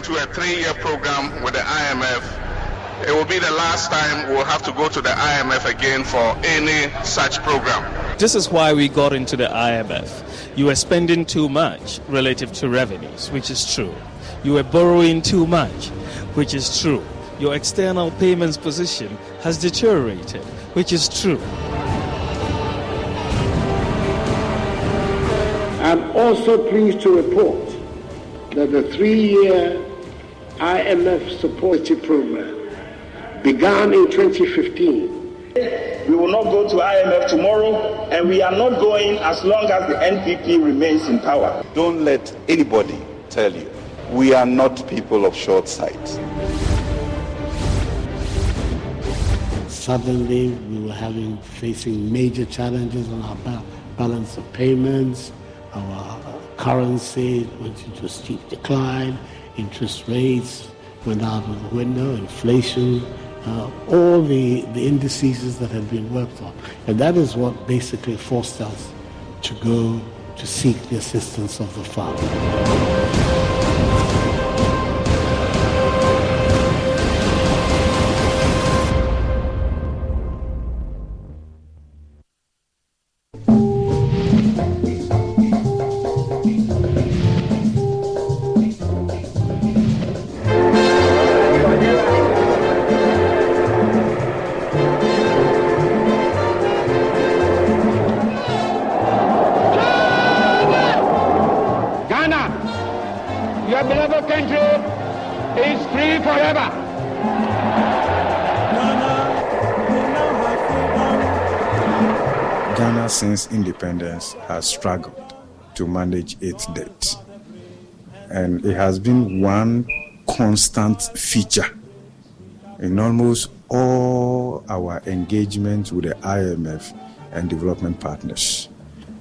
Into a three-year program with the IMF. It will be the last time we'll have to go to the IMF again for any such program. This is why we got into the IMF. You were spending too much relative to revenues, which is true. You were borrowing too much, which is true. Your external payments position has deteriorated, which is true. I'm also pleased to report that the three-year IMF support program began in 2015. We will not go to IMF tomorrow, and we are not going as long as the NPP remains in power. Don't let anybody tell you we are not people of short sight. Suddenly, we were having facing major challenges on our ba- balance of payments. Our currency went into a steep decline. Interest rates went out of the window. Inflation, uh, all the, the indices that had been worked on. And that is what basically forced us to go to seek the assistance of the fund. Has struggled to manage its debt. And it has been one constant feature in almost all our engagements with the IMF and development partners.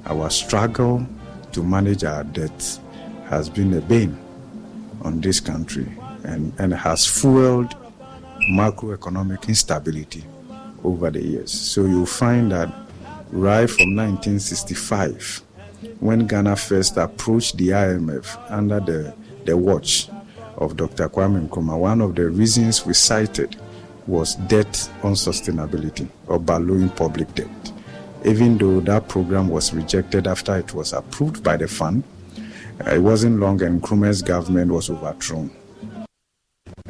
Our struggle to manage our debt has been a bane on this country and, and has fueled macroeconomic instability over the years. So you'll find that right from 1965, when Ghana first approached the IMF under the, the watch of Dr. Kwame Nkrumah, one of the reasons we cited was debt unsustainability or ballooning public debt. Even though that program was rejected after it was approved by the fund, uh, it wasn't long and Nkrumah's government was overthrown.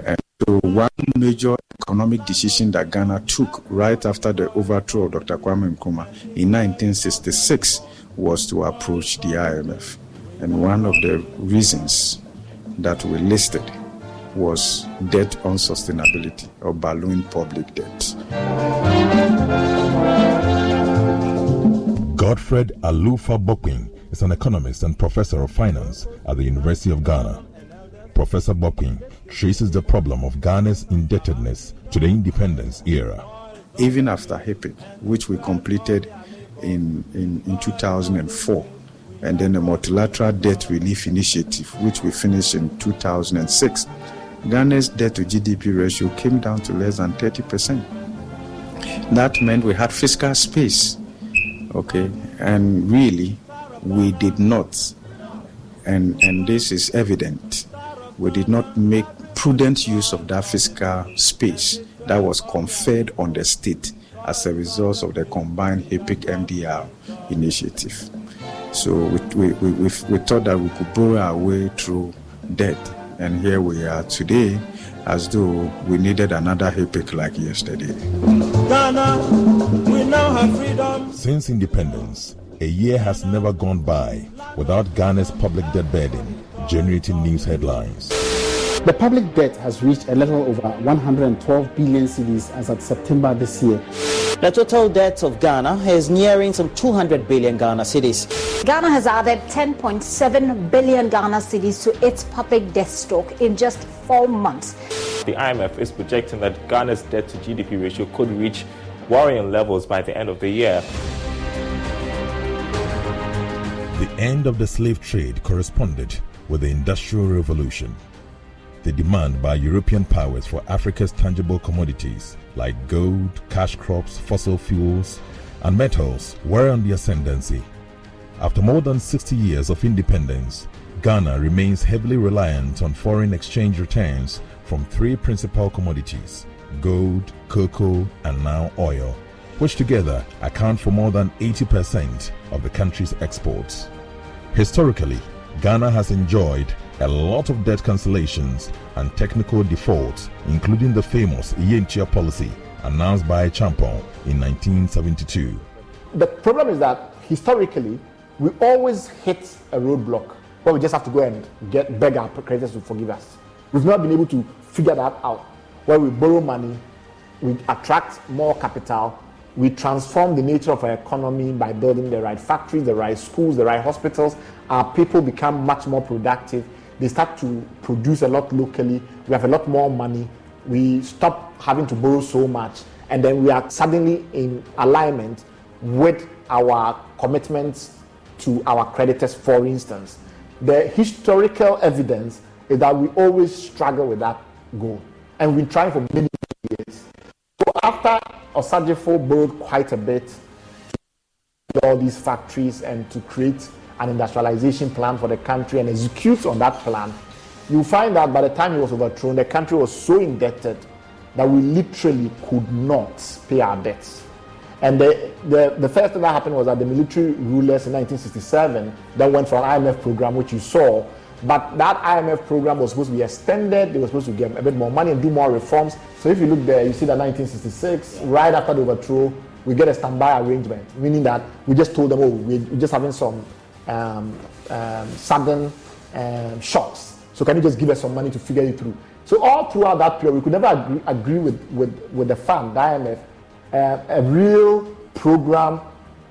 And so one major economic decision that Ghana took right after the overthrow of Dr. Kwame Nkrumah in 1966 was to approach the IMF. And one of the reasons that we listed was debt unsustainability or balloon public debt. Godfred Alufar Bokpin is an economist and professor of finance at the University of Ghana. Professor Bokpin traces the problem of Ghana's indebtedness to the independence era. Even after HIPC, which we completed in, in, in 2004, and then the Multilateral Debt Relief Initiative, which we finished in 2006, Ghana's debt to GDP ratio came down to less than 30%. That meant we had fiscal space, okay, and really we did not, and, and this is evident, we did not make prudent use of that fiscal space that was conferred on the state as a result of the combined HIPC MDR initiative. So we, we, we, we, thought that we could borrow our way through debt. And here we are today as though we needed another HIPC like yesterday. Ghana, we now have freedom. Since independence, a year has never gone by without Ghana's public debt burden generating news headlines. The public debt has reached a level over 112 billion cedis as of September this year. The total debt of Ghana is nearing some 200 billion Ghana cedis. Ghana has added 10.7 billion Ghana cedis to its public debt stock in just four months. The IMF is projecting that Ghana's debt to GDP ratio could reach worrying levels by the end of the year. The end of the slave trade corresponded with the Industrial Revolution. The demand by European powers for Africa's tangible commodities like gold, cash crops, fossil fuels, and metals were on the ascendancy. After more than 60 years of independence, Ghana remains heavily reliant on foreign exchange returns from three principal commodities gold, cocoa, and now oil, which together account for more than 80% of the country's exports. Historically, Ghana has enjoyed a lot of debt cancellations and technical defaults, including the famous Yentua policy announced by Acheampong in 1972. The problem is that historically, we always hit a roadblock where we just have to go and get beg our creditors to forgive us. We've not been able to figure that out. Where we borrow money, we attract more capital, we transform the nature of our economy by building the right factories, the right schools, the right hospitals. Our people become much more productive they start to produce a lot locally. We have a lot more money. We stop having to borrow so much. And then we are suddenly in alignment with our commitments to our creditors, for instance. The historical evidence is that we always struggle with that goal. And we've trying for many years. So after Osagyefo borrowed quite a bit all these factories and to create an industrialization plan for the country and executes on that plan, you find that by the time he was overthrown, the country was so indebted that we literally could not pay our debts. And the, the, the first thing that happened was that the military rulers in 1967 then went for an IMF program, which you saw. But that IMF program was supposed to be extended. They were supposed to get a bit more money and do more reforms. So if you look there, you see that 1966, right after the overthrow, we get a standby arrangement, meaning that we just told them, oh, we're just having some um, um, sudden um, shocks. So can you just give us some money to figure it through? So all throughout that period, we could never agree, agree with, with, with the fund, the IMF, uh, a real program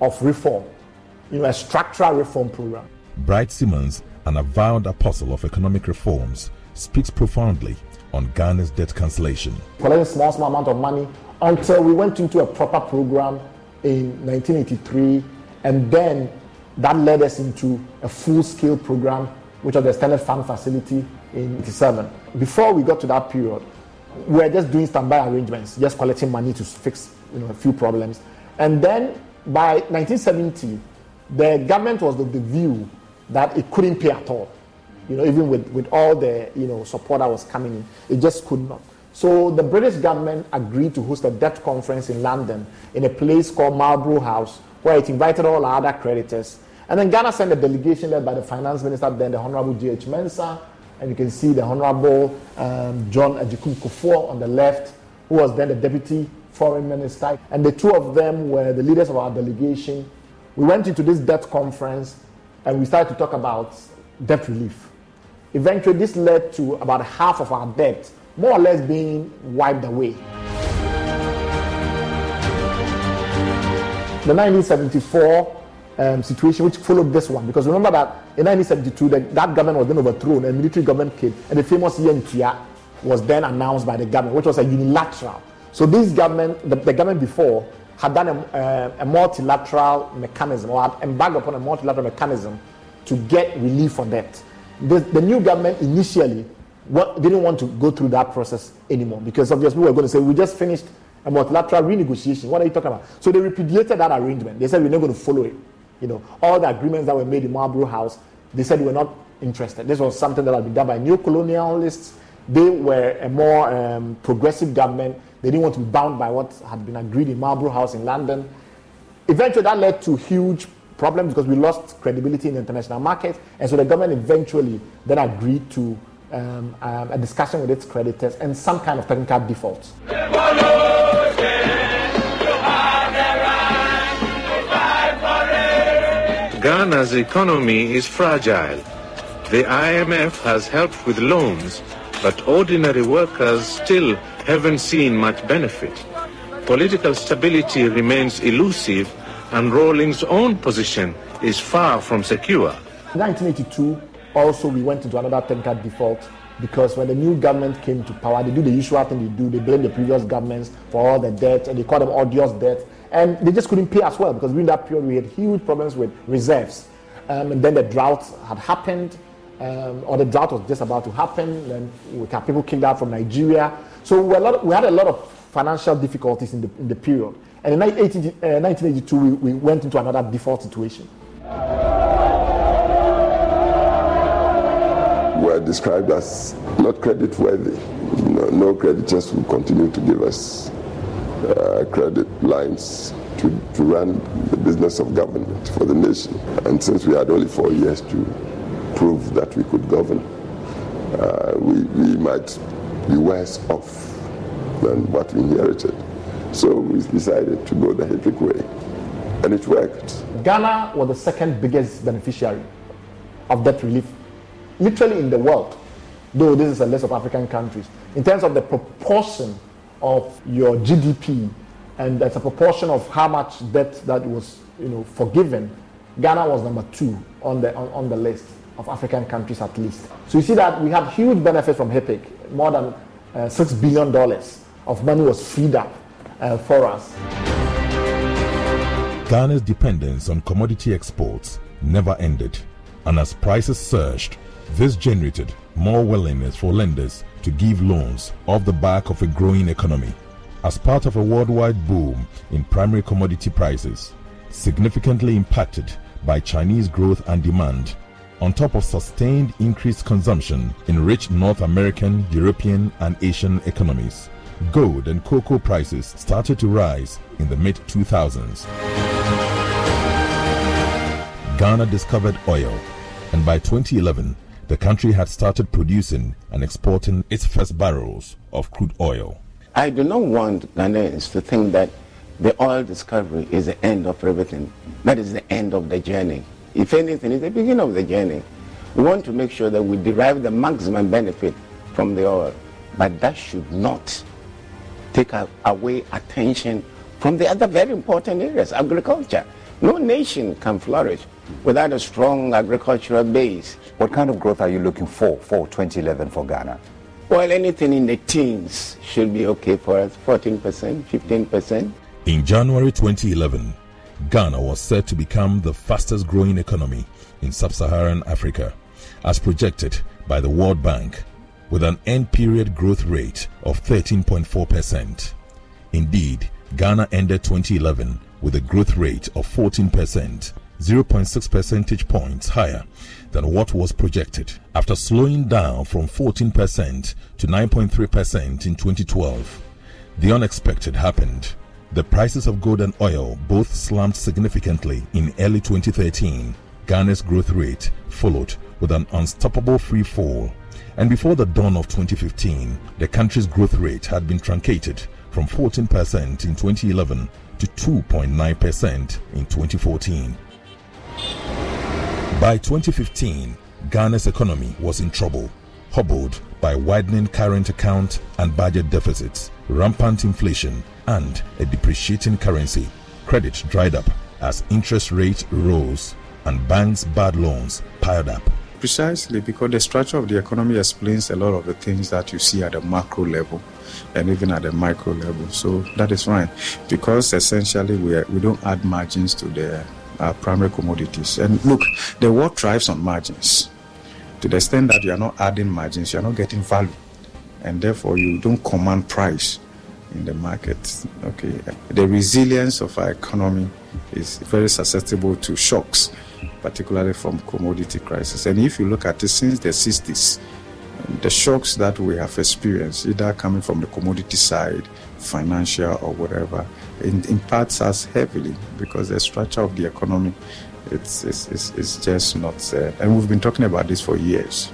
of reform, you know, a structural reform program. Bright Simmons, an avowed apostle of economic reforms, speaks profoundly on Ghana's debt cancellation. Collecting a small, small amount of money until we went into a proper program in 1983, and then that led us into a full scale program, which was the Standard Fund facility in 87. Before we got to that period, we were just doing standby arrangements, just collecting money to fix you know, a few problems. And then by 1970, the government was of the view that it couldn't pay at all. You know, even with, with all the you know support that was coming in, it just could not. So the British government agreed to host a debt conference in London in a place called Marlborough House, where it invited all our other creditors and then Ghana sent a delegation led by the finance minister, then the Honorable G.H. Mensah, and you can see the Honorable um, John Agyekum Kufuor on the left, who was then the deputy foreign minister. And the two of them were the leaders of our delegation. We went into this debt conference and we started to talk about debt relief. Eventually, this led to about half of our debt more or less being wiped away. The 1974 um, situation which followed this one. Because remember that in 1972, the, that government was then overthrown and military government came, and the famous Yentua was then announced by the government, which was a unilateral. So this government, the, the government before, had done a, uh, a, multilateral mechanism or had embarked upon a multilateral mechanism to get relief on that. The, the new government initially what, didn't want to go through that process anymore because obviously we were going to say we just finished a multilateral renegotiation. What are you talking about? So they repudiated that arrangement. They said we're not going to follow it. You know, all the agreements that were made in Marlborough House, they said we're not interested. This was something that had been done by new colonialists. They were a more um, progressive government. They didn't want to be bound by what had been agreed in Marlborough House in London. Eventually, that led to huge problems because we lost credibility in the international market. And so the government eventually then agreed to um, um, a discussion with its creditors and some kind of technical default. Ghana's economy is fragile. The IMF has helped with loans, but ordinary workers still haven't seen much benefit. Political stability remains elusive, and Rawlings' own position is far from secure. In 1982, also we went into another technical default because when the new government came to power, they do the usual thing they do. They blame the previous governments for all the debt, and they call them odious debt. And they just couldn't pay as well because during that period we had huge problems with reserves. Um, and then the drought had happened, um, or the drought was just about to happen. Then we people kicked out from Nigeria. So we, of, we had a lot of financial difficulties in the, in the period. And in 1982, uh, we, we went into another default situation. We were described as not credit worthy. No, no creditors will continue to give us uh, credit lines to, to run the business of government for the nation. And since we had only four years to prove that we could govern, uh, we, we might be worse off than what we inherited. So we decided to go the HIPC way. And it worked. Ghana was the second biggest beneficiary of debt relief, literally in the world, though this is a list of African countries. In terms of the proportion of your GDP, and that's a proportion of how much debt that was you know forgiven. Ghana was number two on the on, on the list of African countries at least. So you see that we had huge benefits from HIPC. More than uh, six billion dollars of money was freed up uh, for us. Ghana's dependence on commodity exports never ended, and as prices surged, this generated more willingness for lenders to give loans off the back of a growing economy. As part of a worldwide boom in primary commodity prices, significantly impacted by Chinese growth and demand, on top of sustained increased consumption in rich North American, European, and Asian economies, gold and cocoa prices started to rise in the mid 2000s. Ghana discovered oil, and by 2011, the country had started producing and exporting its first barrels of crude oil. I do not want Ghanaians to think that the oil discovery is the end of everything. That is the end of the journey. If anything, it's the beginning of the journey. We want to make sure that we derive the maximum benefit from the oil. But that should not take away attention from the other very important areas, agriculture. No nation can flourish without a strong agricultural base. What kind of growth are you looking for for 2011 for Ghana? Well, anything in the teens should be okay for us 14%, 15%. In January 2011, Ghana was said to become the fastest growing economy in sub Saharan Africa, as projected by the World Bank, with an end period growth rate of 13.4%. Indeed, Ghana ended 2011 with a growth rate of 14%, 0.6 percentage points higher than what was projected after slowing down from 14% to 9.3% in 2012. The unexpected happened. The prices of gold and oil both slumped significantly in early 2013. Ghana's growth rate followed with an unstoppable free fall. And before the dawn of 2015, the country's growth rate had been truncated from 14% in 2011 to 2.9% in 2014. By 2015, Ghana's economy was in trouble, hobbled by widening current account and budget deficits, rampant inflation, and a depreciating currency. Credit dried up, as interest rates rose and banks' bad loans piled up. Precisely because the structure of the economy explains a lot of the things that you see at the macro level and even at the micro level. So that is fine because essentially we, are, we don't add margins to the uh, primary commodities. And look, the world thrives on margins. To the extent that you are not adding margins, you are not getting value. And therefore, you don't command price in the market. Okay, the resilience of our economy is very susceptible to shocks, particularly from commodity crisis. And if you look at it since the 60s, the shocks that we have experienced, either coming from the commodity side, financial or whatever, it impacts us heavily because the structure of the economy it's, it's, it's, it's just not there. And we've been talking about this for years.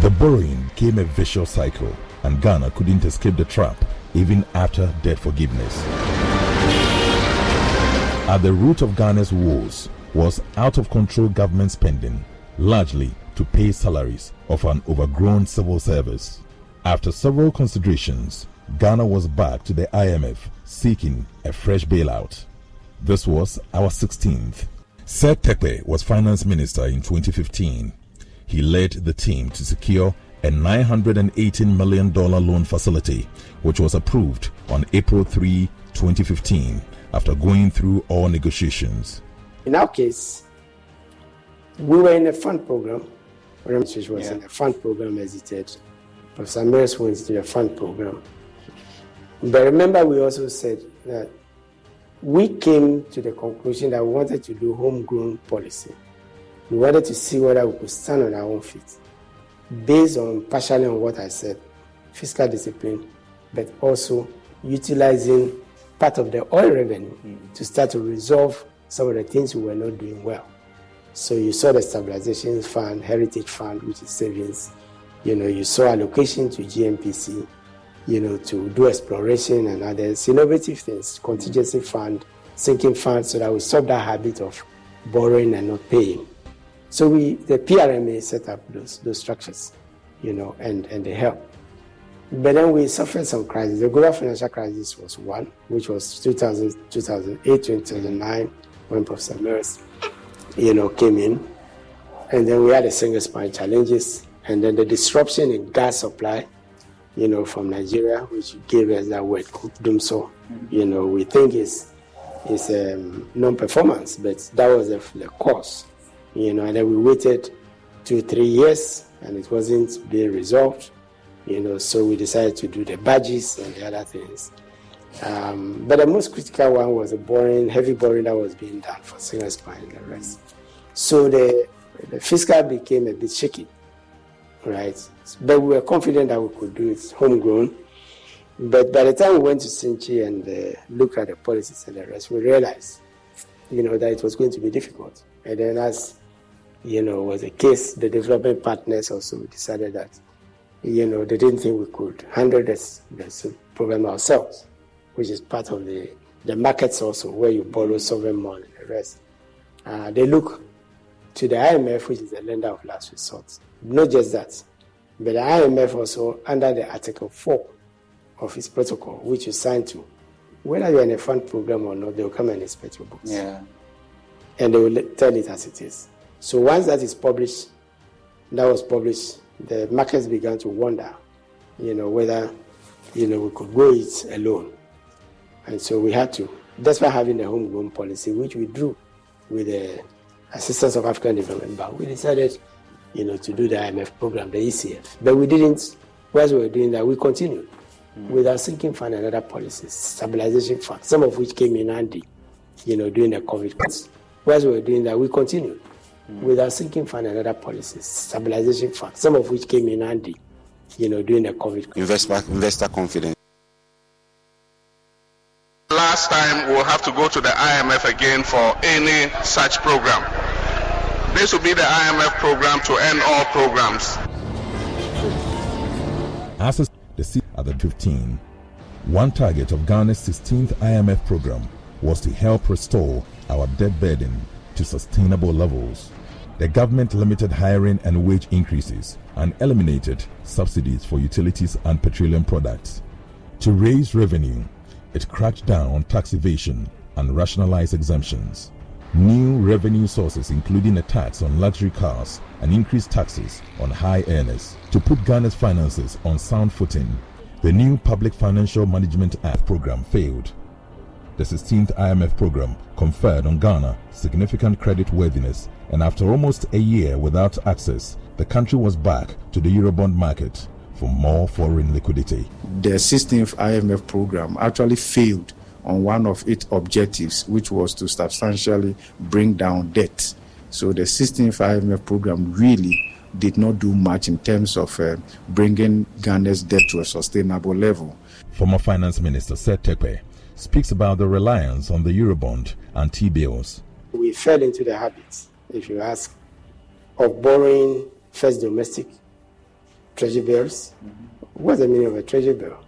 The borrowing came a vicious cycle, and Ghana couldn't escape the trap even after debt forgiveness. At the root of Ghana's woes was out of control government spending, largely to pay salaries of an overgrown civil service. After several considerations, Ghana was back to the IMF seeking a fresh bailout. This was our 16th. Seth Terkper was finance minister in 2015. He led the team to secure a $918 million loan facility, which was approved on April 3, 2015, after going through all negotiations. In our case, we were in a fund program. Which was yeah. in a fund program as it said. Professor Mills went to a fund program. But remember, we also said that we came to the conclusion that we wanted to do homegrown policy. We wanted to see whether we could stand on our own feet based on partially on what I said, fiscal discipline, but also utilizing part of the oil revenue mm-hmm. to start to resolve some of the things we were not doing well. So you saw the stabilization fund, heritage fund, which is savings. You know, you saw allocation to GNPC, you know, to do exploration and others, innovative things, contingency fund, sinking fund, so that we stop that habit of borrowing and not paying. So we, the PRMA set up those, those structures, you know, and, and they help. But then we suffered some crises. The global financial crisis was one, which was 2000, 2008, 2009, when Professor Mills, you know, came in. And then we had the single spine challenges, and then the disruption in gas supply, you know, from Nigeria, which gave us that word, Dumsor. You know, we think is is um, non-performance, but that was the, the cause you know, and then we waited two, three years and it wasn't being resolved, you know, so we decided to do the badges and the other things. Um, but the most critical one was the boring, heavy boring that was being done for single spine and the rest. So the, the fiscal became a bit shaky, right? But we were confident that we could do it homegrown. But by the time we went to Senchi and uh, looked at the policies and the rest, we realized, you know, that it was going to be difficult. And then as you know, was a case. The development partners also decided that, you know, they didn't think we could handle this, this problem ourselves, which is part of the, the markets also, where you borrow sovereign money and the rest. Uh, they look to the IMF, which is the lender of last resort. Not just that, but the IMF also, under the Article 4 of its protocol, which you signed to, whether you're in a fund program or not, they will come and inspect your books. Yeah. And they will tell it as it is. So once that is published, that was published, the markets began to wonder, you know, whether, you know, we could go it alone. And so we had to, despite having a homegrown policy, which we drew with the assistance of African Development Bank, we decided, you know, to do the IMF program, the ECF. But we didn't, whilst we were doing that, we continued mm. with our sinking fund and other policies, stabilization fund, some of which came in handy, you know, during the COVID crisis. Whilst we were doing that, we continued mm. with our sinking fund and other policies, stabilization fund, some of which came in handy, you know, during the COVID. Investor, investor confidence. Last time we'll have to go to the IMF again for any such program. This will be the IMF program to end all programs. As the seat at the 15, one target of Ghana's 16th IMF program was to help restore our debt burden to sustainable levels. The government limited hiring and wage increases and eliminated subsidies for utilities and petroleum products. To raise revenue, it cracked down on tax evasion and rationalized exemptions. New revenue sources, including a tax on luxury cars and increased taxes on high earners, to put Ghana's finances on sound footing. The new Public Financial Management Act program failed. The 16th IMF program conferred on Ghana significant credit worthiness, and after almost a year without access, the country was back to the Eurobond market for more foreign liquidity. The 16th IMF program actually failed on one of its objectives, which was to substantially bring down debt. So the 16th IMF program really did not do much in terms of uh, bringing Ghana's debt to a sustainable level. Former Finance Minister Seth Terkper speaks about the reliance on the Eurobond and T-bills. We fell into the habit, if you ask, of borrowing first domestic treasury bills. Mm-hmm. What's the meaning of a treasury bill?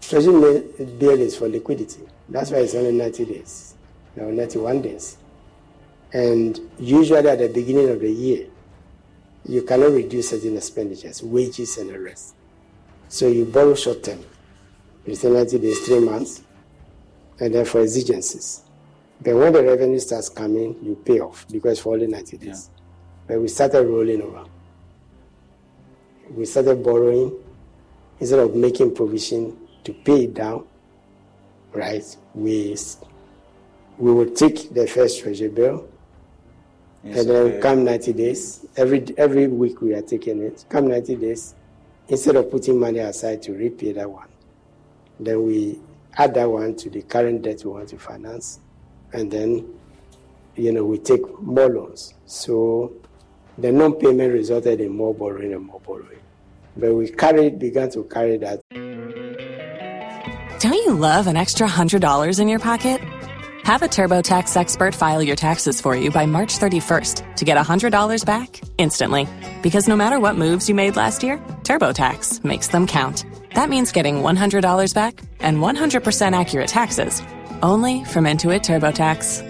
Treasury bill is for liquidity. That's why it's only 90 days, no, 91 days. And usually at the beginning of the year, you cannot reduce certain expenditures, wages and the rest. So you borrow short term. You say 90 days, three months, and then for exigencies. But when the revenue starts coming, you pay off because for only 90 days. Yeah. But we started rolling over. We started borrowing instead of making provision to pay it down, right? We we will take the first treasury bill, yes, and then okay. come 90 days. Every every week we are taking it. Come 90 days, instead of putting money aside to repay that one, then we add that one to the current debt we want to finance, and then you know we take more loans. So the non-payment resulted in more borrowing and more borrowing. But we carried began to carry that. Don't you love an extra $100 in your pocket? Have a TurboTax expert file your taxes for you by March 31st to get $100 back instantly. Because no matter what moves you made last year, TurboTax makes them count. That means getting $100 back and 100% accurate taxes only from Intuit TurboTax.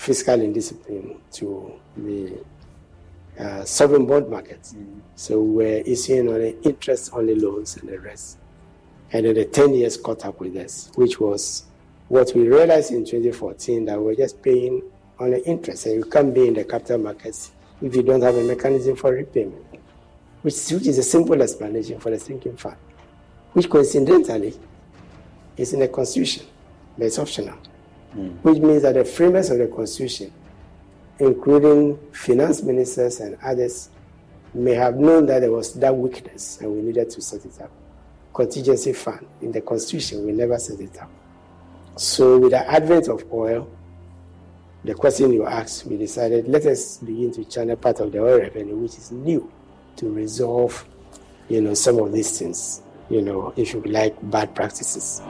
fiscal indiscipline to the uh, sovereign bond market. Mm. So we're issuing only interest only loans and the rest. And then the 10 years caught up with us, which was what we realized in 2014 that we're just paying only interest. And you can't be in the capital markets if you don't have a mechanism for repayment, which, which is a simple explanation for the sinking fund, which coincidentally is in the Constitution, but it's optional mm. which means that the framers of the Constitution, including finance ministers and others, may have known that there was that weakness and we needed to set it up. Contingency fund in the Constitution, we never set it up. So, with the advent of oil, the question you asked, we decided let us begin to channel part of the oil revenue, which is new, to resolve, you know, some of these things. You know, if you like, bad practices.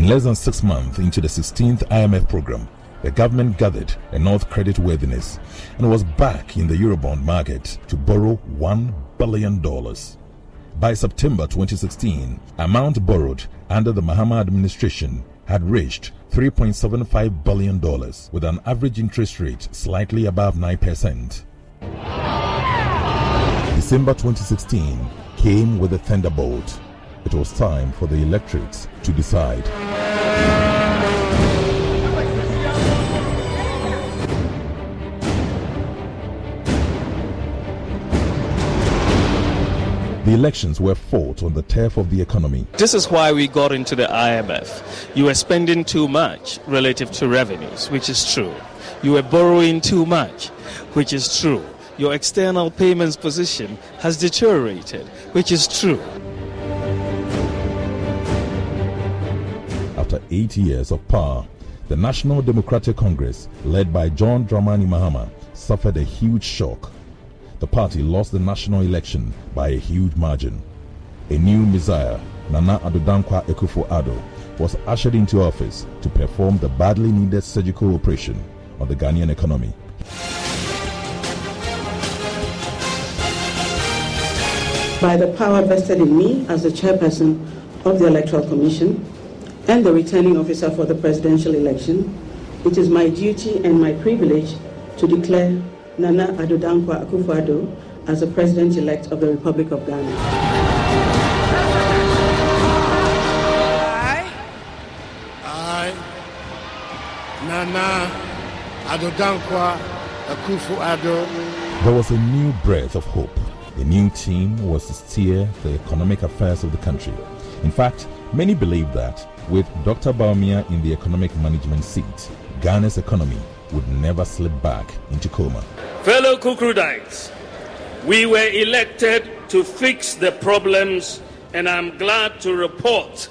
In less than six months into the 16th IMF program, the government gathered enough credit worthiness and was back in the Eurobond market to borrow $1 billion. By September 2016, amount borrowed under the Mahama administration had reached $3.75 billion with an average interest rate slightly above 9%. December 2016 came with a thunderbolt it was time for the electorate to decide. The elections were fought on the turf of the economy. This is why we got into the IMF. You were spending too much relative to revenues, which is true. You were borrowing too much, which is true. Your external payments position has deteriorated, which is true. After eight years of power, the National Democratic Congress, led by John Dramani Mahama, suffered a huge shock. the party lost the national election by a huge margin. A new messiah, Nana Addo Dankwa Akufo-Addo, was ushered into office to perform the badly needed surgical operation on the Ghanaian economy. By the power vested in me as the chairperson of the Electoral Commission and the returning officer for the presidential election, it is my duty and my privilege to declare Nana Addo Dankwa Akufo-Addo as the president-elect of the Republic of Ghana. I, Nana Addo Dankwa Akufo-Addo. There was a new breath of hope. The new team was to steer the economic affairs of the country. In fact, many believe that with Dr. Bawumia in the economic management seat, Ghana's economy would never slip back into coma. Fellow Kukrudites, we were elected to fix the problems, and I'm glad to report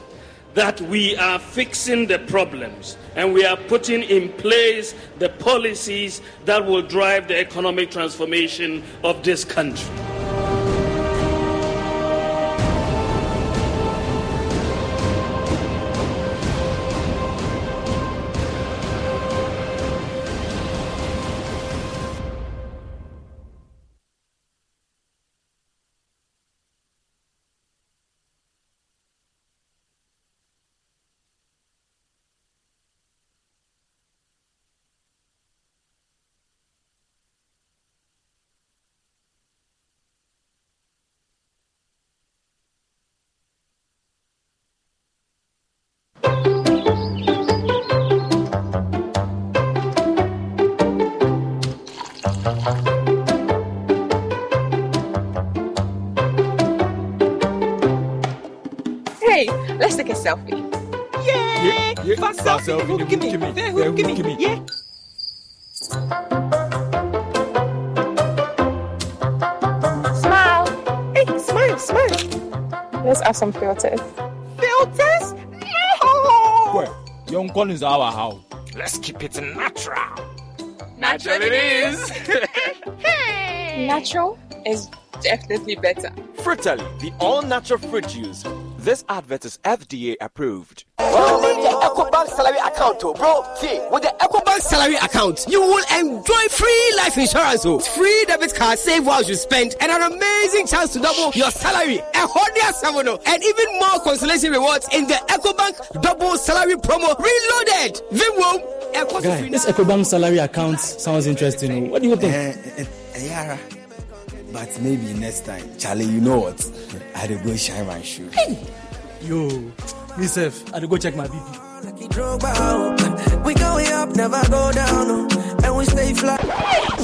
that we are fixing the problems and we are putting in place the policies that will drive the economic transformation of this country. Selfie. Yay! Yeah, Fast fast selfie. selfie, Who give me? give me, Fair, fair, who give who give me? me? Yeah. Smile. Hey, smile, smile. Let's add some filters. Filters? No! Well, young is our how. Let's keep it natural. Natural it is. Natural is definitely better. Frutally, the all-natural fruit juice. This advert is FDA approved. EcoBank salary account, oh, bro. See, with the EcoBank salary account, you will enjoy free life insurance, oh, free debit card, save while you spend, and an amazing chance to double your salary. A hundred seven, oh, and even more consolation rewards in the EcoBank double salary promo reloaded. Vimwo. Guy, this EcoBank salary account sounds interesting. oh. What do you think? Eh, eh, eh, Yara. But maybe next time, Charlie, you know what? I'll go shine my shoe. Hey. Yo, myself, I'll go check my BP. Oh. We going up, never go down, oh, and we stay fly.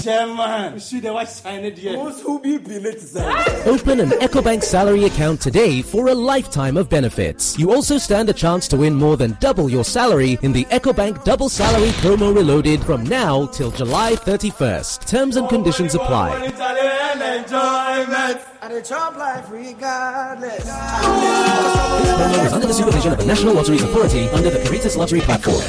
Chairman, see the white sign it here. Who be Open an EcoBank salary account today for a lifetime of benefits. You also stand a chance to win more than double your salary in the EcoBank Double Salary Promo Reloaded from now till July 31st. Terms and conditions apply. enjoyment. And the chop life regardless. Promo is under the supervision of the National Lottery Authority under the Caritas Lottery Platform.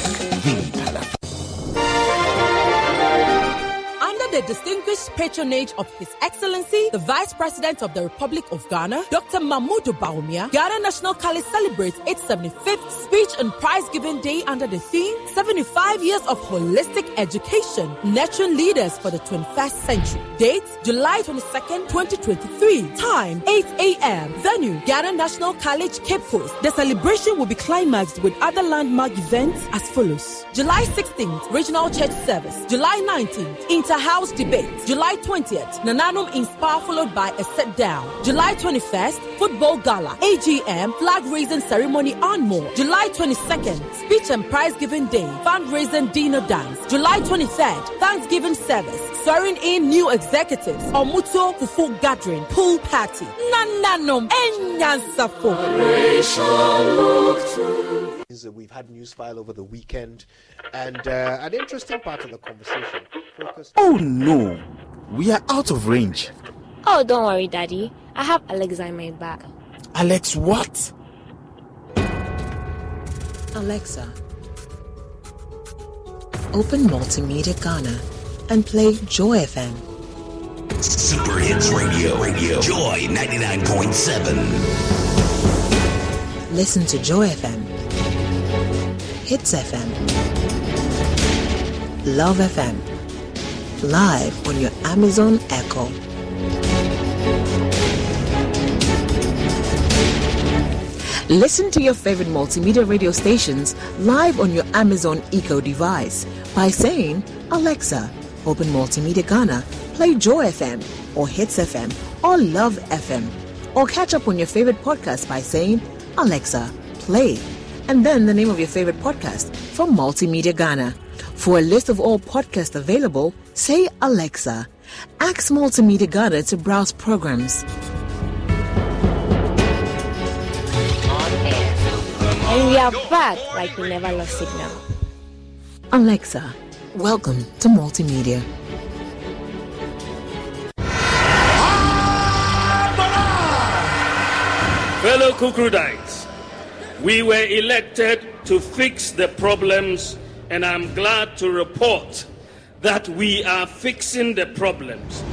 The distinguished patronage of His Excellency, the Vice President of the Republic of Ghana, Dr. Mahmoud Bawumia, Ghana National College celebrates its 75th Speech and Prize Giving Day under the theme 75 Years of Holistic Education, Nurturing Leaders for the 21st Century. Date July 22nd, 2023. Time 8 a.m. Venue Ghana National College, Cape Coast. The celebration will be climaxed with other landmark events as follows. July 16th, Regional Church Service. July 19th, Inter-House Debate. July 20th, Nananum Inspire followed by a sit down. July 21st, Football Gala. AGM, Flag Raising Ceremony and more. July 22nd, Speech and Prize Giving Day. Fundraising Dinner Dance. July 23rd, Thanksgiving Service. Swearing in new executives. Omuto Fufu Gathering. Pool Party. Nananum Enyansafo. We've had news file over the weekend, and uh, an interesting part of the conversation. Oh no, we are out of range. Oh, don't worry, Daddy. I have Alexa in my bag. Alex, what? Alexa, open Multimedia Ghana and play Joy FM. Super Hits Radio. Radio. Joy 99.7. Listen to Joy FM, Hits FM, Love FM, live on your Amazon Echo. Listen to your favorite multimedia radio stations live on your Amazon Echo device by saying, Alexa, open Multimedia Ghana, play Joy FM or Hits FM or Love FM. Or catch up on your favorite podcast by saying, Alexa, play, and then the name of your favorite podcast from Multimedia Ghana. For a list of all podcasts available, say Alexa. Ask Multimedia Ghana to browse programs. And we are back like we never lost signal. Alexa, welcome to Multimedia. Fellow Kukrudites, we were elected to fix the problems, and I'm glad to report that we are fixing the problems.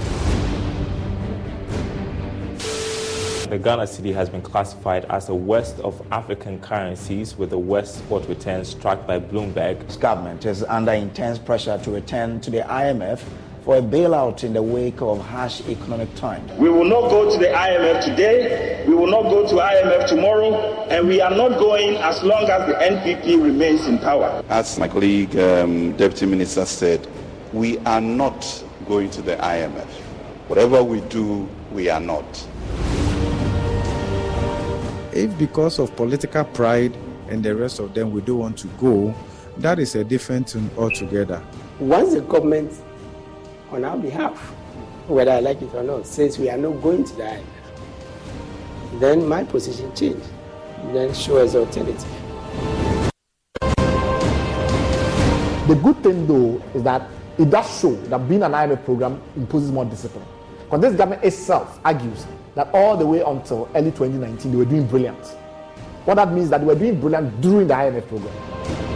The Ghana cedi has been classified as the worst of African currencies with the worst spot returns tracked by Bloomberg. This government is under intense pressure to return to the IMF for a bailout in the wake of harsh economic times. We will not go to the IMF today, we will not go to IMF tomorrow, and we are not going as long as the NPP remains in power. As my colleague, um, Deputy Minister said, we are not going to the IMF. Whatever we do, we are not. If because of political pride and the rest of them we don't want to go, that is a different thing altogether. Once the government, on our behalf, whether I like it or not, since we are not going to the then my position changed. Then show us alternative. The good thing, though, is that it does show that being an IMF program imposes more discipline. Because this government itself argues that all the way until early 2019, they were doing brilliant. What that means that they were doing brilliant during the IMF program.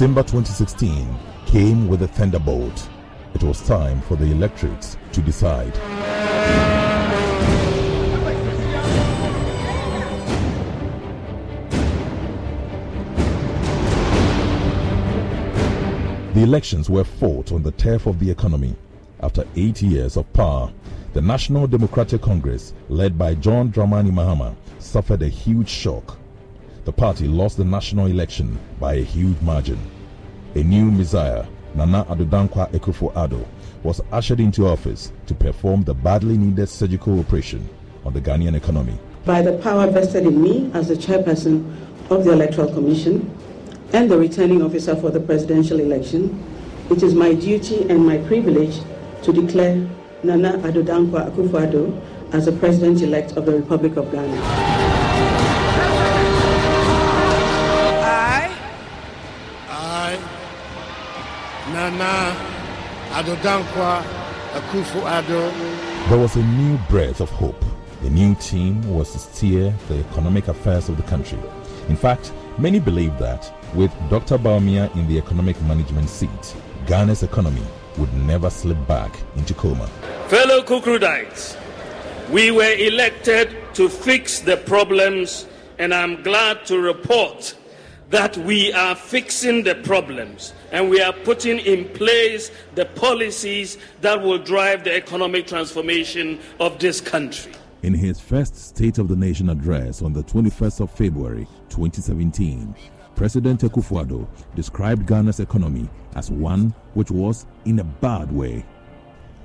December 2016 came with a thunderbolt. It was time for the electorate to decide. The elections were fought on the turf of the economy. After eight years of power, the National Democratic Congress, led by John Dramani Mahama, suffered a huge shock. The party lost the national election by a huge margin. A new messiah, Nana Addo Dankwa Akufo-Addo, was ushered into office to perform the badly needed surgical operation on the Ghanaian economy. By the power vested in me as the chairperson of the Electoral Commission, and the returning officer for the presidential election, it is my duty and my privilege to declare Nana Addo Dankwa Akufo-Addo as the president-elect of the Republic of Ghana. Nana Addo Dankwa Akufo-Addo, There was a new breath of hope. A new team was to steer the economic affairs of the country. In fact, many believed that with Dr. Bawumia in the economic management seat, Ghana's economy would never slip back into coma. Fellow Kukrudites, we were elected to fix the problems, and I'm glad to report that we are fixing the problems and we are putting in place the policies that will drive the economic transformation of this country. In his first State of the Nation address on the 21st of February 2017, President Akufo-Addo described Ghana's economy as one which was in a bad way.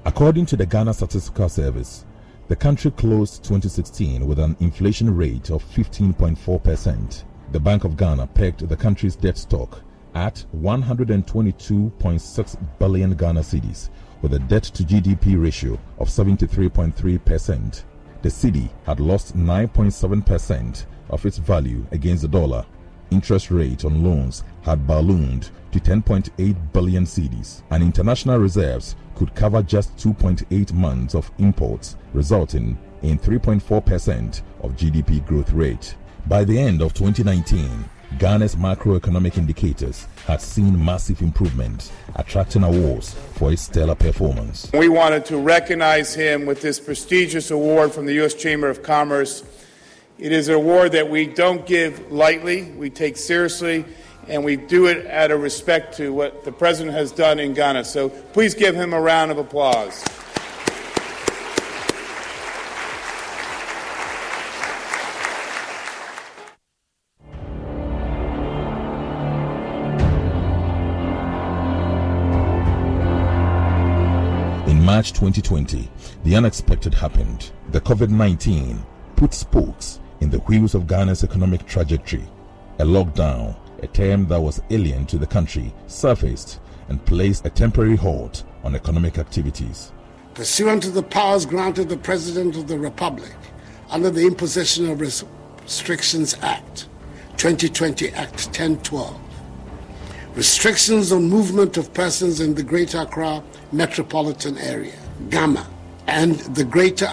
According to the Ghana Statistical Service, the country closed 2016 with an inflation rate of 15.4%. The Bank of Ghana pegged the country's debt stock at 122.6 billion Ghana cedis with a debt to GDP ratio of 73.3%. The cedi had lost 9.7% of its value against the dollar. Interest rate on loans had ballooned to 10.8 billion cedis, and international reserves could cover just 2.8 months of imports, resulting in 3.4% of GDP growth rate. By the end of 2019, Ghana's macroeconomic indicators had seen massive improvement, attracting awards for its stellar performance. We wanted to recognize him with this prestigious award from the U.S. Chamber of Commerce. It is an award that we don't give lightly, we take seriously, and we do it out of respect to what the President has done in Ghana. So please give him a round of applause. March 2020, the unexpected happened. The COVID 19 put spokes in the wheels of Ghana's economic trajectory. A lockdown, a term that was alien to the country, surfaced and placed a temporary halt on economic activities. Pursuant to the powers granted the President of the Republic under the Imposition of Restrictions Act, 2020 Act 1012, restrictions on movement of persons in the Greater Accra metropolitan area, GAMA, and the Greater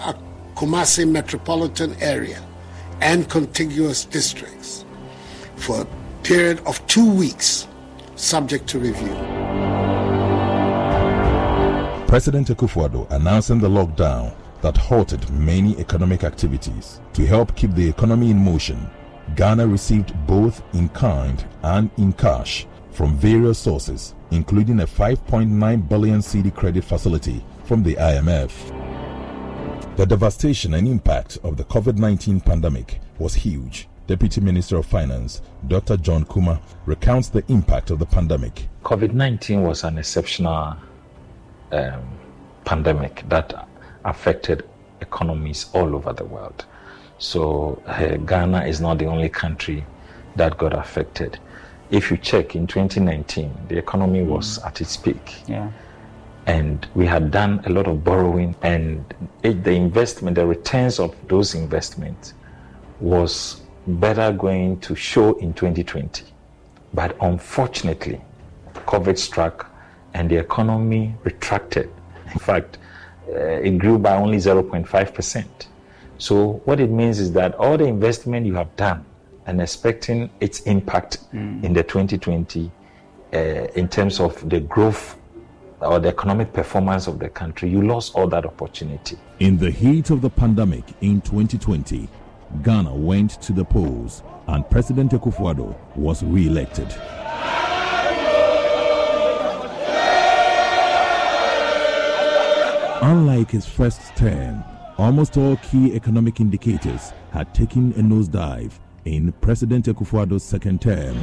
Kumasi metropolitan area and contiguous districts for a period of two weeks, subject to review. President Akufo-Addo announcing the lockdown that halted many economic activities. To help keep the economy in motion, Ghana received both in kind and in cash from various sources, including a 5.9 billion cedi credit facility from the IMF. The devastation and impact of the COVID 19 pandemic was huge. Deputy Minister of Finance, Dr. John Kumah, recounts the impact of the pandemic. COVID 19 was an exceptional um, pandemic that affected economies all over the world. So, uh, Ghana is not the only country that got affected if you check in 2019, the economy mm. was at its peak. Yeah. And we had done a lot of borrowing, and it, the investment, the returns of those investments was better going to show in 2020. But unfortunately, COVID struck and the economy retracted. In fact, uh, it grew by only 0.5%. So, what it means is that all the investment you have done and expecting its impact mm. in the 2020 uh, in terms of the growth or the economic performance of the country, you lost all that opportunity. In the heat of the pandemic in 2020, Ghana went to the polls and President Akufo-Addo was re-elected. Unlike his first term, almost all key economic indicators had taken a nosedive in President Akufo-Addo's second term.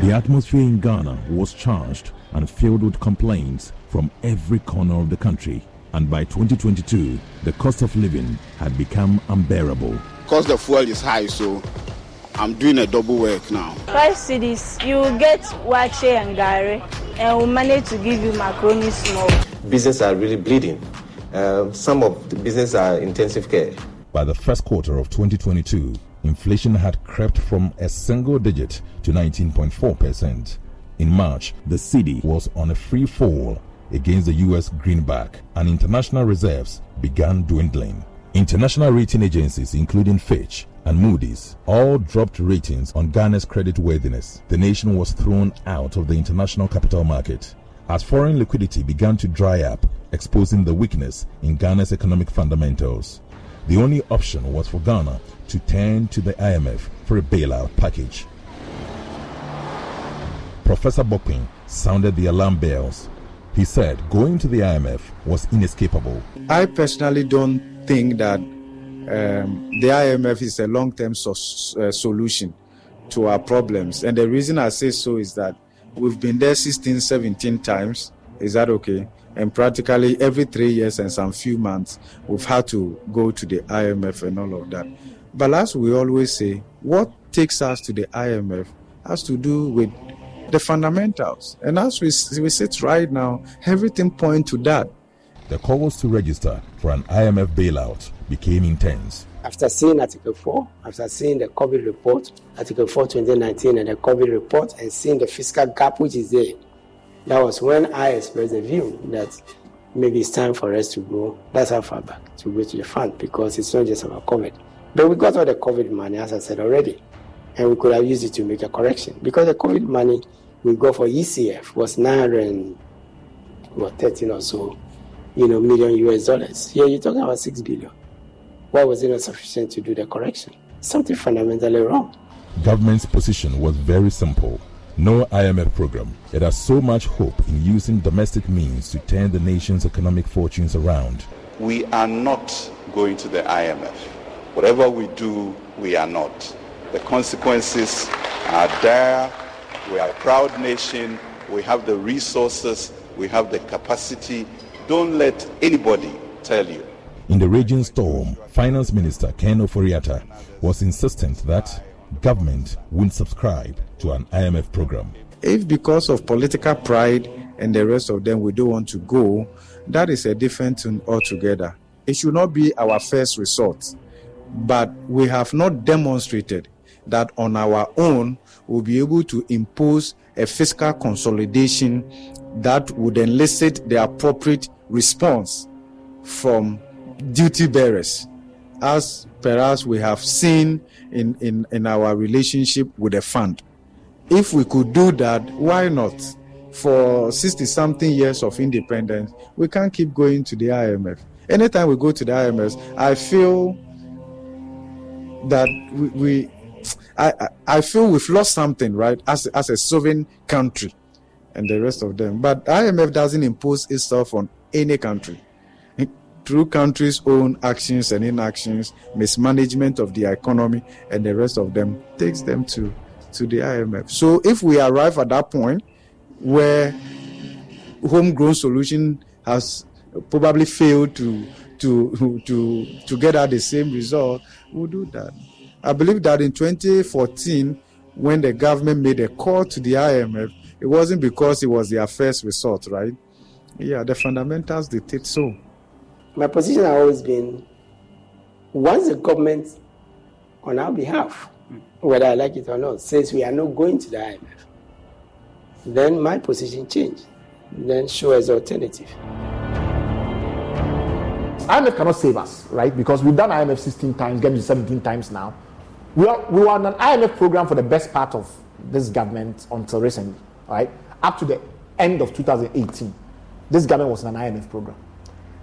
The atmosphere in Ghana was charged and filled with complaints from every corner of the country. And by 2022, the cost of living had become unbearable. Cost of fuel is high, so I'm doing a double work now. Five cedis, you get waakye and gari, and we'll manage to give you macaroni small. Business are really bleeding. Uh, some of the business are intensive care. By the first quarter of 2022, inflation had crept from a single digit to 19.4%. In March, the cedi was on a free fall against the US greenback and international reserves began dwindling. International rating agencies including Fitch and Moody's all dropped ratings on Ghana's credit worthiness. The nation was thrown out of the international capital market as foreign liquidity began to dry up, exposing the weakness in Ghana's economic fundamentals. The only option was for Ghana to turn to the IMF for a bailout package. Professor Bokpin sounded the alarm bells. He said going to the IMF was inescapable. I personally don't think that um, the IMF is a long term so, uh, solution to our problems. And the reason I say so is that we've been there 16, 17 times. Is that okay? And practically every three years and some few months, we've had to go to the IMF and all of that. But as we always say, what takes us to the IMF has to do with the fundamentals. And as we, we sit right now, everything points to that. The calls to register for an IMF bailout became intense. after seeing Article 4, after seeing the COVID report, Article 4 2019, and the COVID report, and seeing the fiscal gap which is there, that was when I expressed the view that maybe it's time for us to go, that's how far back, to go to the fund because it's not just about COVID. But we got all the COVID money, as I said already, and we could have used it to make a correction because the COVID money we got for ECF was 913 or so, you know, million US dollars. Here you're talking about 6 billion. Why was it not sufficient to do the correction? Something fundamentally wrong. Government's position was very simple. No IMF program. It has so much hope in using domestic means to turn the nation's economic fortunes around. We are not going to the IMF. Whatever we do, we are not. The consequences are dire. We are a proud nation. We have the resources. We have the capacity. Don't let anybody tell you in the raging storm, Finance Minister Ken Ofori-Atta was insistent that government wouldn't subscribe to an IMF program. If because of political pride and the rest of them we don't want to go, that is a different thing altogether. It should not be our first resort. But we have not demonstrated that on our own we'll be able to impose a fiscal consolidation that would elicit the appropriate response from duty bearers, as perhaps we have seen in, in, in our relationship with the fund. If we could do that, why not? For 60 something years of independence, we can't keep going to the IMF. Anytime we go to the IMF, I feel that we, we I, I feel we've lost something, right, as, as a sovereign country and the rest of them. But IMF doesn't impose itself on any country through countries' own actions and inactions, mismanagement of the economy, and the rest of them takes them to, to the IMF. So if we arrive at that point where homegrown solution has probably failed to to to to get at the same result, we'll do that. I believe that in 2014, when the government made a call to the IMF, it wasn't because it was their first resort, right? Yeah, the fundamentals dictate so my position has always been once the government on our behalf, whether I like it or not, says we are not going to the IMF, then my position changed. Then show as alternative. IMF cannot save us, right? Because we've done IMF 16 times, getting to 17 times now. We, are, we were on an IMF program for the best part of this government until recently, right? Up to the end of 2018. This government was an IMF program.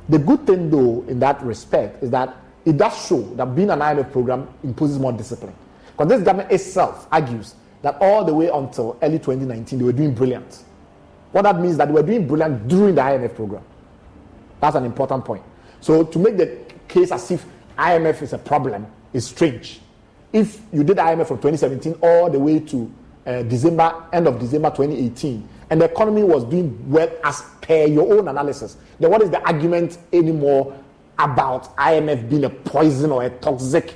The good thing, though, in that respect, is that it does show that being an IMF program imposes more discipline. Because this government itself argues that all the way until early 2019, they were doing brilliant. What that means that they were doing brilliant during the IMF program. That's an important point. So to make the case as if IMF is a problem is strange. If you did IMF from 2017 all the way to uh, December, end of December 2018, and the economy was doing well as per your own analysis, then what is the argument anymore about IMF being a poison or a toxic?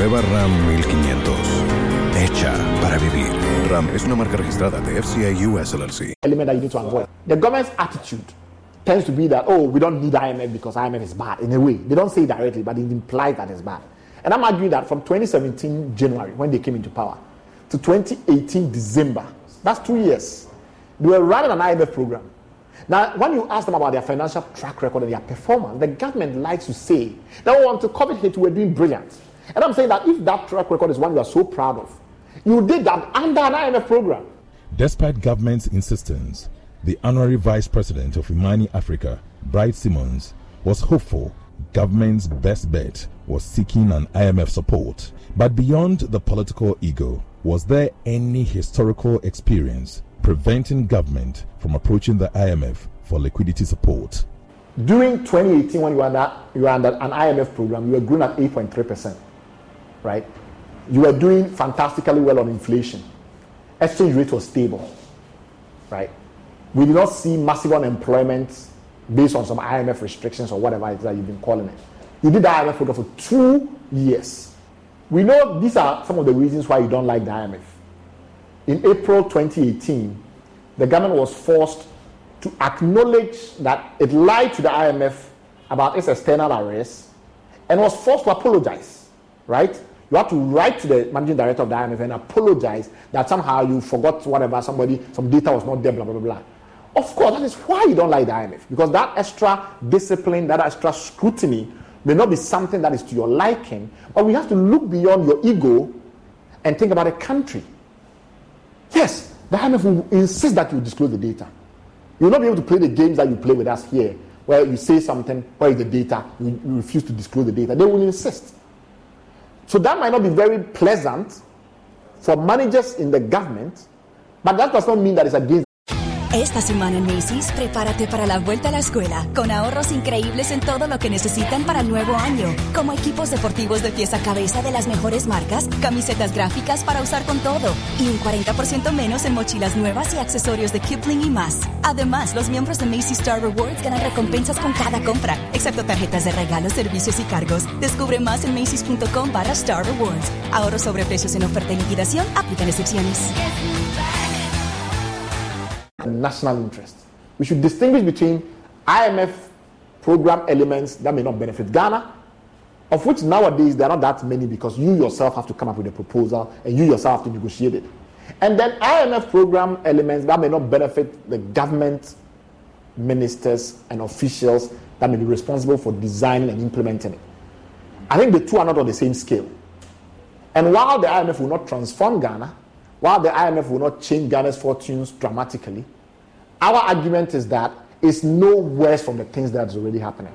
Nueva Ram 1500. Hecha para vivir. Ram es una marca registrada de FCI US LLC. Element that you need to avoid. The government's attitude tends to be that, oh, we don't need IMF because IMF is bad in a way. They don't say directly, but it implies that it's bad. And I'm arguing that from 2017 January, when they came into power, to 2018 December, that's two years, they were running an IMF program. Now, when you ask them about their financial track record and their performance, the government likes to say that oh, want to COVID hit, we're doing brilliant. And I'm saying that if that track record is one you are so proud of, you did that under an IMF program. Despite government's insistence, the honorary vice president of Imani Africa, Bright Simons, was hopeful government's best bet was seeking an IMF support. But beyond the political ego, was there any historical experience preventing government from approaching the IMF for liquidity support? During 2018, when you were under, you were under an IMF program, you were growing at 8.3%, right? You were doing fantastically well on inflation. Exchange rate was stable, right? We did not see massive unemployment based on some IMF restrictions or whatever it is that you've been calling it. You did the IMF program for two years. We know these are some of the reasons why you don't like the IMF. In April 2018, the government was forced to acknowledge that it lied to the IMF about its external arrests and was forced to apologize, right? You have to write to the managing director of the IMF and apologize that somehow you forgot whatever, somebody, some data was not there, blah, blah, blah. Of course, that is why you don't like the IMF, because that extra discipline, that extra scrutiny may not be something that is to your liking, but we have to look beyond your ego and think about a country. Yes, the IMF will insist that you disclose the data. You will not be able to play the games that you play with us here, where you say something, where is the data, you, you refuse to disclose the data. They will insist. So that might not be very pleasant for managers in the government, but that does not mean that it's against Esta semana en Macy's, prepárate para la vuelta a la escuela, con ahorros increíbles en todo lo que necesitan para el nuevo año, como equipos deportivos de pieza a cabeza de las mejores marcas, camisetas gráficas para usar con todo, y un 40% menos en mochilas nuevas y accesorios de Kipling y más. Además, los miembros de Macy's Star Rewards ganan recompensas con cada compra, excepto tarjetas de regalos, servicios y cargos. Descubre más en macys.com para Star Rewards. Ahorros sobre precios en oferta y liquidación, aplican excepciones. National interest. We should distinguish between IMF program elements that may not benefit Ghana, of which nowadays there are not that many because you yourself have to come up with a proposal and you yourself have to negotiate it. And then IMF program elements that may not benefit the government, ministers, and officials that may be responsible for designing and implementing it. I think the two are not on the same scale. And while the IMF will not transform Ghana, while the IMF will not change Ghana's fortunes dramatically, our argument is that it's no worse from the things that's already happening.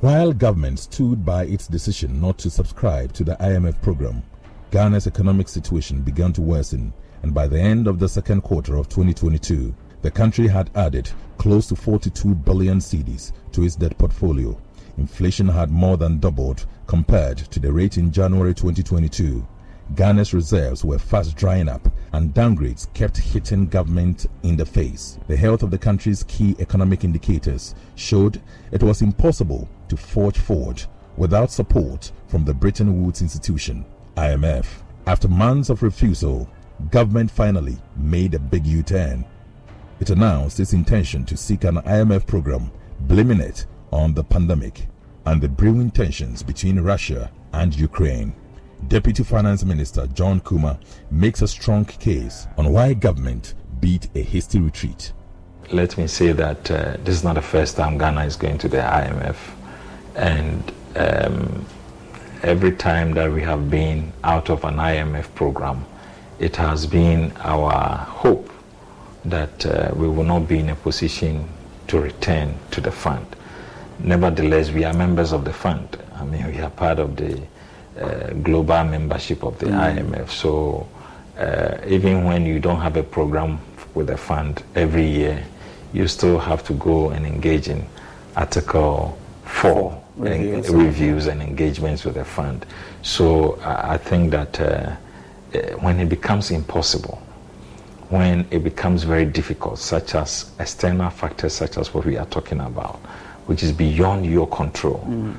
While government stood by its decision not to subscribe to the IMF program, Ghana's economic situation began to worsen, and by the end of the second quarter of 2022, the country had added close to 42 billion cedis to its debt portfolio. Inflation had more than doubled compared to the rate in January 2022. Ghana's reserves were fast drying up, and downgrades kept hitting government in the face. The health of the country's key economic indicators showed it was impossible to forge forward without support from the Bretton Woods institution, IMF. After months of refusal, government finally made a big U turn. It announced its intention to seek an IMF program, blaming it on the pandemic and the brewing tensions between Russia and Ukraine. Deputy Finance Minister John Kumah makes a strong case on why government beat a hasty retreat. Let me say that uh, this is not the first time Ghana is going to the IMF, and um, every time that we have been out of an IMF program, it has been our hope that uh, we will not be in a position to return to the fund. Nevertheless, we are members of the fund. I mean, we are part of the uh, global membership of the mm. IMF. So uh, even when you don't have a program with a fund every year, you still have to go and engage in Article 4 reviews, and, reviews and engagements with the fund. So I think that uh, uh, when it becomes impossible, when it becomes very difficult, such as external factors such as what we are talking about, which is beyond your control, mm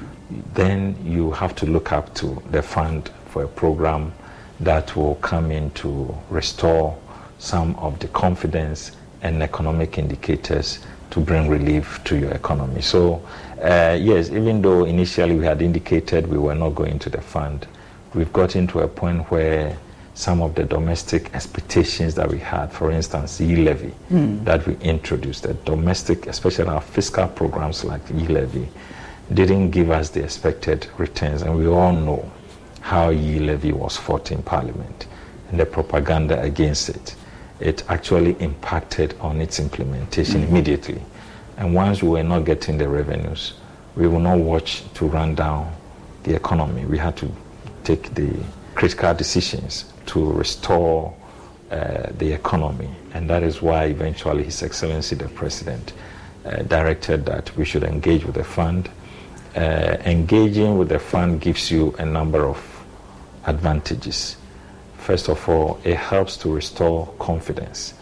then you have to look up to the fund for a program that will come in to restore some of the confidence and economic indicators to bring relief to your economy. So, uh, yes, even though initially we had indicated we were not going to the fund, we've gotten to a point where some of the domestic expectations that we had, for instance, e-levy mm. that we introduced, the domestic, especially our fiscal programs like e-levy, didn't give us the expected returns. And we all know how e-levy was fought in Parliament and the propaganda against it. It actually impacted on its implementation mm-hmm. immediately. And once we were not getting the revenues, we will not watch to run down the economy. We had to take the critical decisions to restore uh, the economy. And that is why eventually His Excellency the President uh, directed that we should engage with the fund. Uh, engaging with the fund gives you a number of advantages. First of all, it helps to restore confidence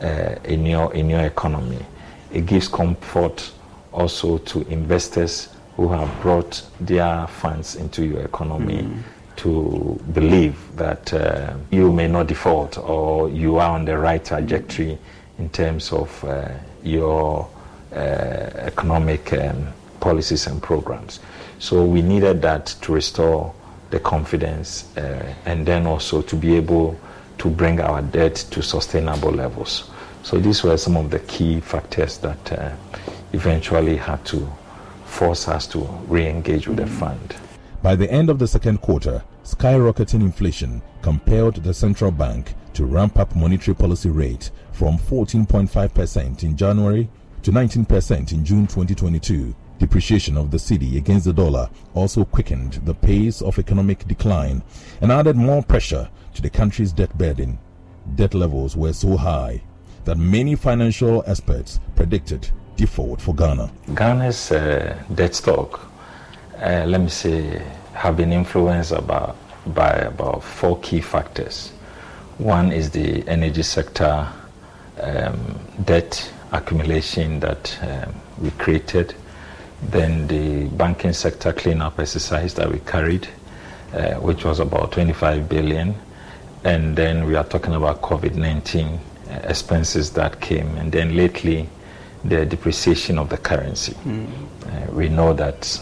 uh, in, your, in your economy. It gives comfort also to investors who have brought their funds into your economy mm. to believe that uh, you may not default or you are on the right trajectory in terms of uh, your uh, economic um, policies and programs. So we needed that to restore the confidence uh, and then also to be able to bring our debt to sustainable levels. So these were some of the key factors that uh, eventually had to force us to re-engage with the fund. By the end of the second quarter, skyrocketing inflation compelled the central bank to ramp up monetary policy rate from 14.5% in January to 19% in June 2022 Depreciation of the cedi against the dollar also quickened the pace of economic decline and added more pressure to the country's debt burden. Debt levels were so high that many financial experts predicted default for Ghana. Ghana's uh, debt stock, uh, let me say, have been influenced about, by about four key factors. One is the energy sector um, debt accumulation that um, we created then the banking sector cleanup exercise that we carried, uh, which was about 25 billion. And then we are talking about COVID 19 uh, expenses that came. And then lately, the depreciation of the currency. Mm. Uh, we know that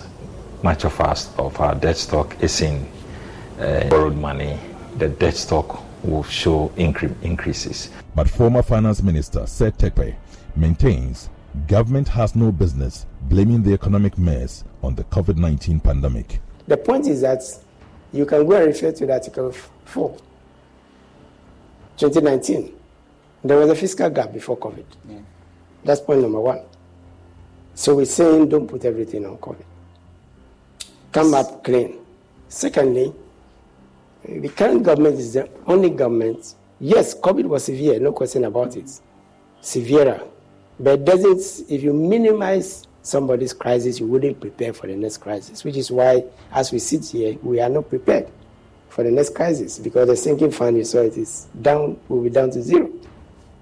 much of our, of our debt stock is in uh, borrowed money. The debt stock will show incre- increases. But former Finance Minister Seth Terkper maintains government has no business blaming the economic mess on the COVID 19 pandemic. The point is that you can go and refer to the Article 4, 2019. There was a fiscal gap before COVID. Yeah. That's point number one. So we're saying don't put everything on COVID. Come up clean. Secondly, the current government is the only government. Yes, COVID was severe, no question about it. Severer. But doesn't, if you minimize somebody's crisis, you wouldn't prepare for the next crisis, which is why, as we sit here, we are not prepared for the next crisis because the sinking fund, you saw it is down, will be down to zero.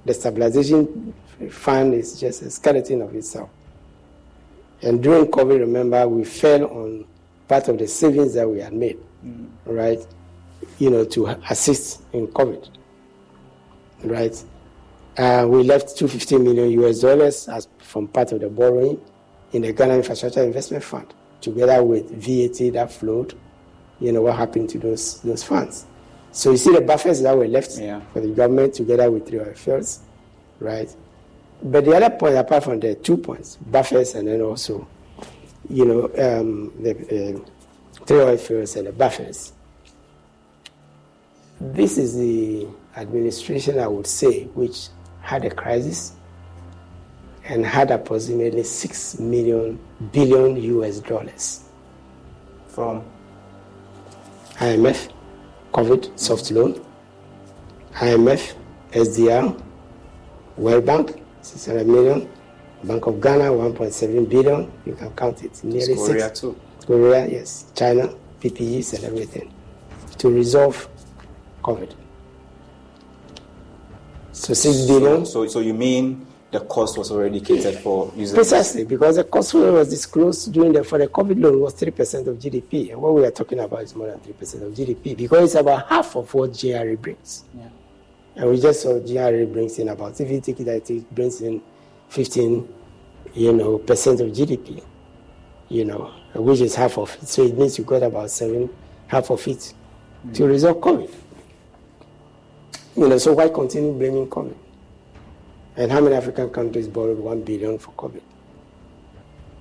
The stabilization fund is just a skeleton of itself. And during COVID, remember, we fell on part of the savings that we had made, mm. right? You know, to assist in COVID, right? Uh, we left 250 million US dollars as from part of the borrowing in the Ghana Infrastructure Investment Fund, together with VAT that flowed. You know what happened to those those funds. So you see the buffers that were left yeah. for the government together with three oil fields, right? But the other point, apart from the two points, buffers and then also, you know, um, the uh, three oil fields and the buffers. This is the administration, I would say, which had a crisis and had approximately 6 million billion US dollars from IMF, COVID soft loan, IMF, SDR, World Bank, 600 million, Bank of Ghana, 1.7 billion. You can count it. Nearly it's Korea six. too. Korea, yes. China, PPEs and everything to resolve COVID. So six billion. So, so, so you mean the cost was already catered for using Precisely, because the cost was disclosed during the, for the COVID loan was 3% of GDP. And what we are talking about is more than 3% of GDP because it's about half of what GRA brings. Yeah. And we just saw GRA brings in about, if you take it, it brings in 15, you know, percent of GDP, you know, which is half of it. So it means you got about seven, half of it mm. to resolve COVID. You know, so why continue blaming COVID? And how many African countries borrowed 1 billion for COVID?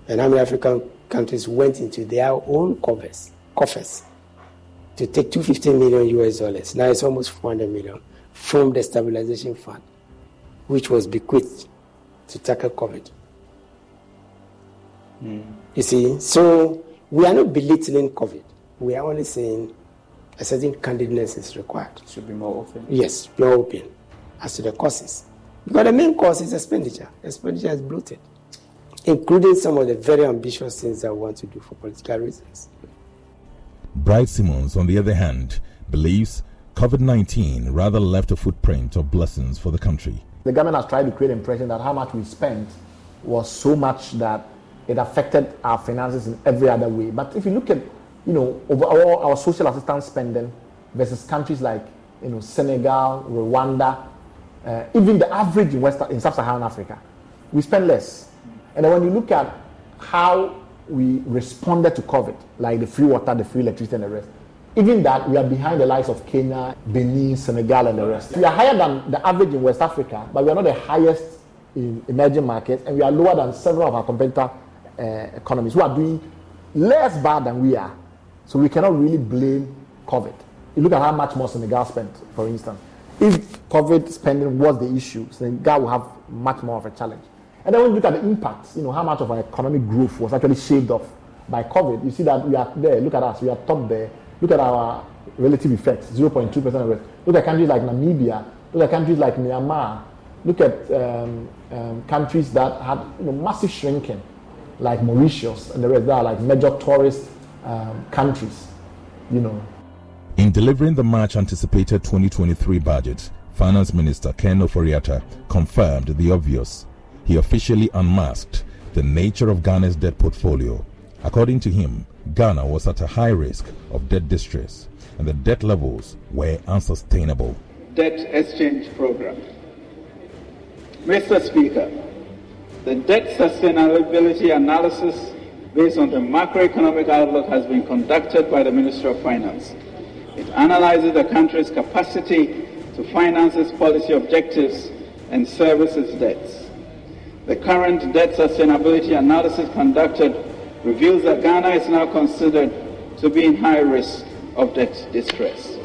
And how many African countries went into their own coffers, coffers to take 250 million US dollars? Now it's almost 400 million from the stabilization fund, which was bequeathed to tackle COVID. Mm. You see, so we are not belittling COVID. We are only saying a certain candidness is required. Should be more open. Yes, more open as to the causes. Because the main cause is expenditure. Expenditure is bloated, including some of the very ambitious things that we want to do for political reasons. Bright Simons, on the other hand, believes COVID 19 rather left a footprint of blessings for the country. The government has tried to create an impression that how much we spent was so much that it affected our finances in every other way. But if you look at, you know, overall our social assistance spending versus countries like, you know, Senegal, Rwanda, uh, even the average in West in Sub-Saharan Africa, we spend less. And then when you look at how we responded to COVID, like the free water, the free electricity, and the rest, even that we are behind the likes of Kenya, Benin, Senegal, and the rest. We are higher than the average in West Africa, but we are not the highest in emerging markets, and we are lower than several of our competitor uh, economies who are doing less bad than we are. So we cannot really blame COVID. You look at how much more Senegal spent, for instance if COVID spending was the issue, God will have much more of a challenge. And then when you look at the impacts, you know, how much of our economic growth was actually shaved off by COVID, you see that we are there. Look at us, we are top there. Look at our relative effects, 0.2% of it. Look at countries like Namibia. Look at countries like Myanmar. Look at um, um, countries that had you know, massive shrinking, like Mauritius and the rest. That are like major tourist um, countries, you know. In delivering the much anticipated 2023 budget, Finance Minister Ken Ofori-Atta confirmed the obvious. He officially unmasked the nature of Ghana's debt portfolio. According to him, Ghana was at a high risk of debt distress and the debt levels were unsustainable. Debt exchange program. Mr. Speaker, the debt sustainability analysis based on the macroeconomic outlook has been conducted by the Ministry of Finance. It analyzes the country's capacity to finance its policy objectives and service its debts. The current debt sustainability analysis conducted reveals that Ghana is now considered to be in high risk of debt distress.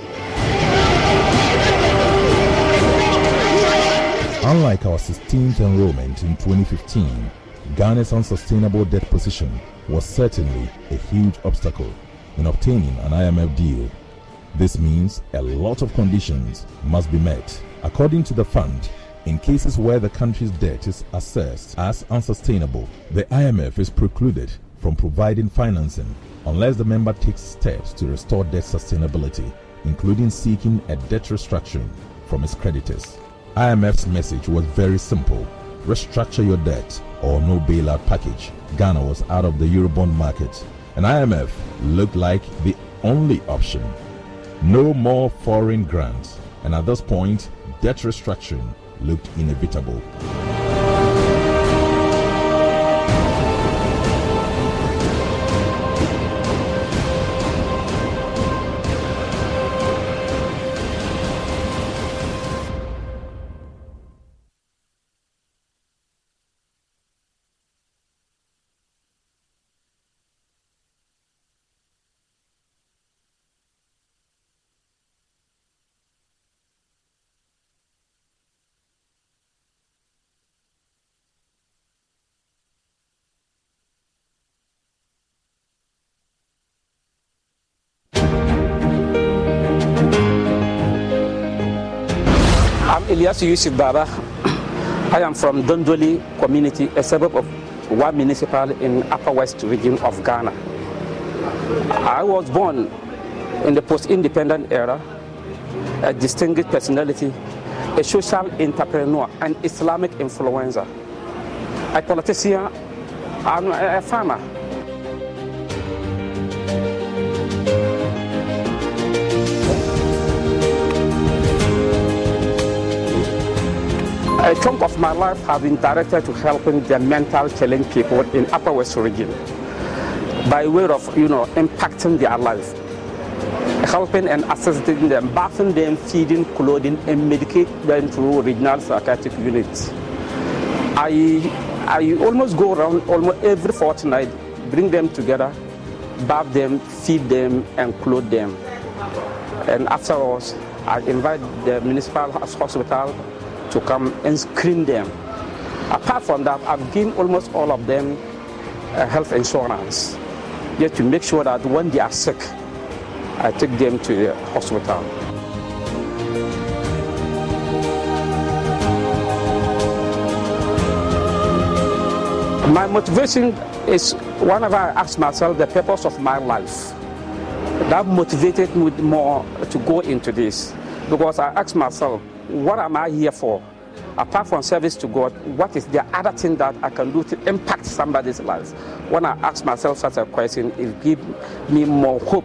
Unlike our 16th enrollment in 2015, Ghana's unsustainable debt position was certainly a huge obstacle in obtaining an IMF deal this means a lot of conditions must be met. According to the fund, in cases where the country's debt is assessed as unsustainable, the IMF is precluded from providing financing unless the member takes steps to restore debt sustainability, including seeking a debt restructuring from its creditors. IMF's message was very simple restructure your debt or no bailout package. Ghana was out of the Eurobond market, and IMF looked like the only option no more foreign grants, and at this point, debt restructuring looked inevitable. Ilyasu Yusuf Baba. I am from Dondoli community, a suburb of Wa municipal in Upper West region of Ghana. I was born in the post-independent era, a distinguished personality, a social entrepreneur, an Islamic influencer, a politician, and a farmer. A chunk of my life has been directed to helping the mental challenged people in Upper West region by way of, you know, impacting their life, helping and assisting them, bathing them, feeding, clothing, and medicating them through regional psychiatric units. I, I almost go around almost every fortnight, bring them together, bath them, feed them, and clothe them. And afterwards, I invite the municipal hospital to come and screen them. Apart from that, I've given almost all of them uh, health insurance, just to make sure that when they are sick, I take them to the hospital. My motivation is whenever I ask myself the purpose of my life, that motivated me more to go into this because I ask myself, what am I here for? Apart from service to God, what is the other thing that I can do to impact somebody's life? When I ask myself such a question, it gives me more hope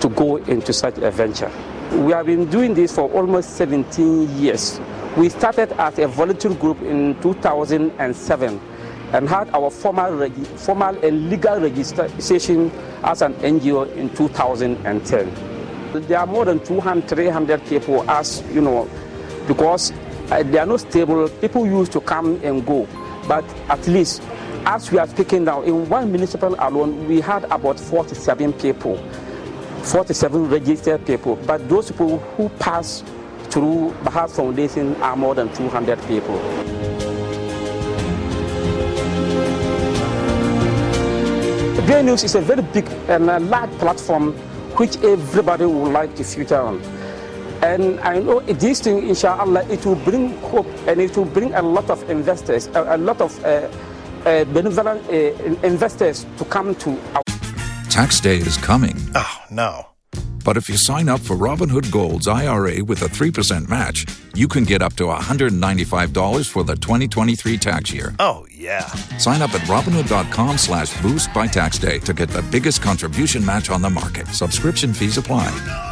to go into such a venture. We have been doing this for almost 17 years. We started as a volunteer group in 2007 and had our formal, formal and legal registration as an NGO in 2010. There are more than 200, 300 people as, you know, because uh, they are not stable. People used to come and go. But at least, as we are speaking now, in one municipal alone, we had about 47 people, 47 registered people. But those people who pass through Bahas Foundation are more than 200 people. Grey News is a very big and a large platform which everybody would like to feature on. And I know this thing, inshallah, it will bring hope and it will bring a lot of investors, a, a lot of uh, uh, benevolent uh, investors to come to our. Tax day is coming. Oh, no. But if you sign up for Robinhood Gold's IRA with a 3% match, you can get up to $195 for the 2023 tax year. Oh, yeah. Sign up at Robinhood.com slash boost by tax day to get the biggest contribution match on the market. Subscription fees apply.